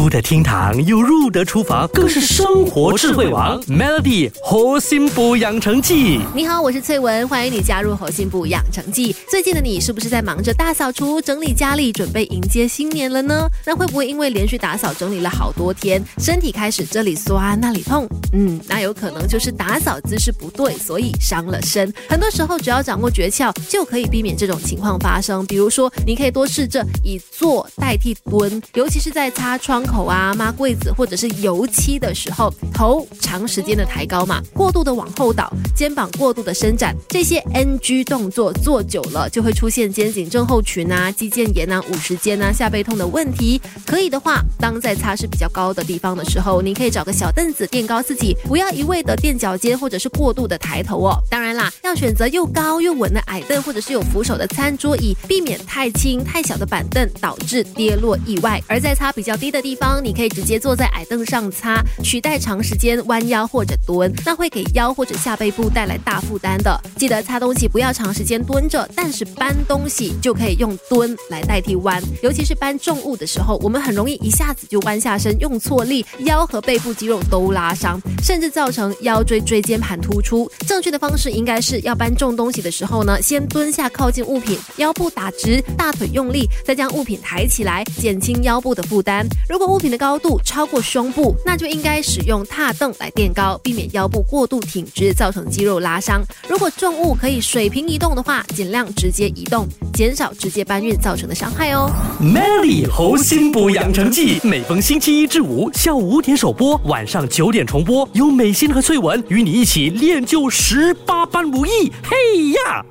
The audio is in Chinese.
出得厅堂又入得厨房，更是生活智慧王。Melody 核心补养成记，你好，我是翠文，欢迎你加入核心补养成记。最近的你是不是在忙着大扫除、整理家里，准备迎接新年了呢？那会不会因为连续打扫整理了好多天，身体开始这里酸那里痛？嗯，那有可能就是打扫姿势不对，所以伤了身。很多时候只要掌握诀窍，就可以避免这种情况发生。比如说，你可以多试着以坐代替蹲，尤其是在擦窗口啊、抹柜子或者是油漆的时候，头长时间的抬高嘛，过度的往后倒，肩膀过度的伸展，这些 NG 动作做久了就会出现肩颈症候群啊、肌腱炎啊、五十肩啊、下背痛的问题。可以的话，当在擦拭比较高的地方的时候，你可以找个小凳子垫高自己，不要一味的垫脚尖或者是过度的抬头哦。当然啦，要选择又高又稳的矮凳或者是有扶手的餐桌椅，避免太轻太小的板凳导致跌落意外。而在擦比较低的地地方，你可以直接坐在矮凳上擦，取代长时间弯腰或者蹲，那会给腰或者下背部带来大负担的。记得擦东西不要长时间蹲着，但是搬东西就可以用蹲来代替弯，尤其是搬重物的时候，我们很容易一下子就弯下身，用错力，腰和背部肌肉都拉伤，甚至造成腰椎椎间盘突出。正确的方式应该是要搬重东西的时候呢，先蹲下靠近物品，腰部打直，大腿用力，再将物品抬起来，减轻腰部的负担。如如果物品的高度超过胸部，那就应该使用踏凳来垫高，避免腰部过度挺直，造成肌肉拉伤。如果重物可以水平移动的话，尽量直接移动，减少直接搬运造成的伤害哦。Melody 猴心补养成记，每逢星期一至五下午五点首播，晚上九点重播，有美心和翠文与你一起练就十八般武艺。嘿呀！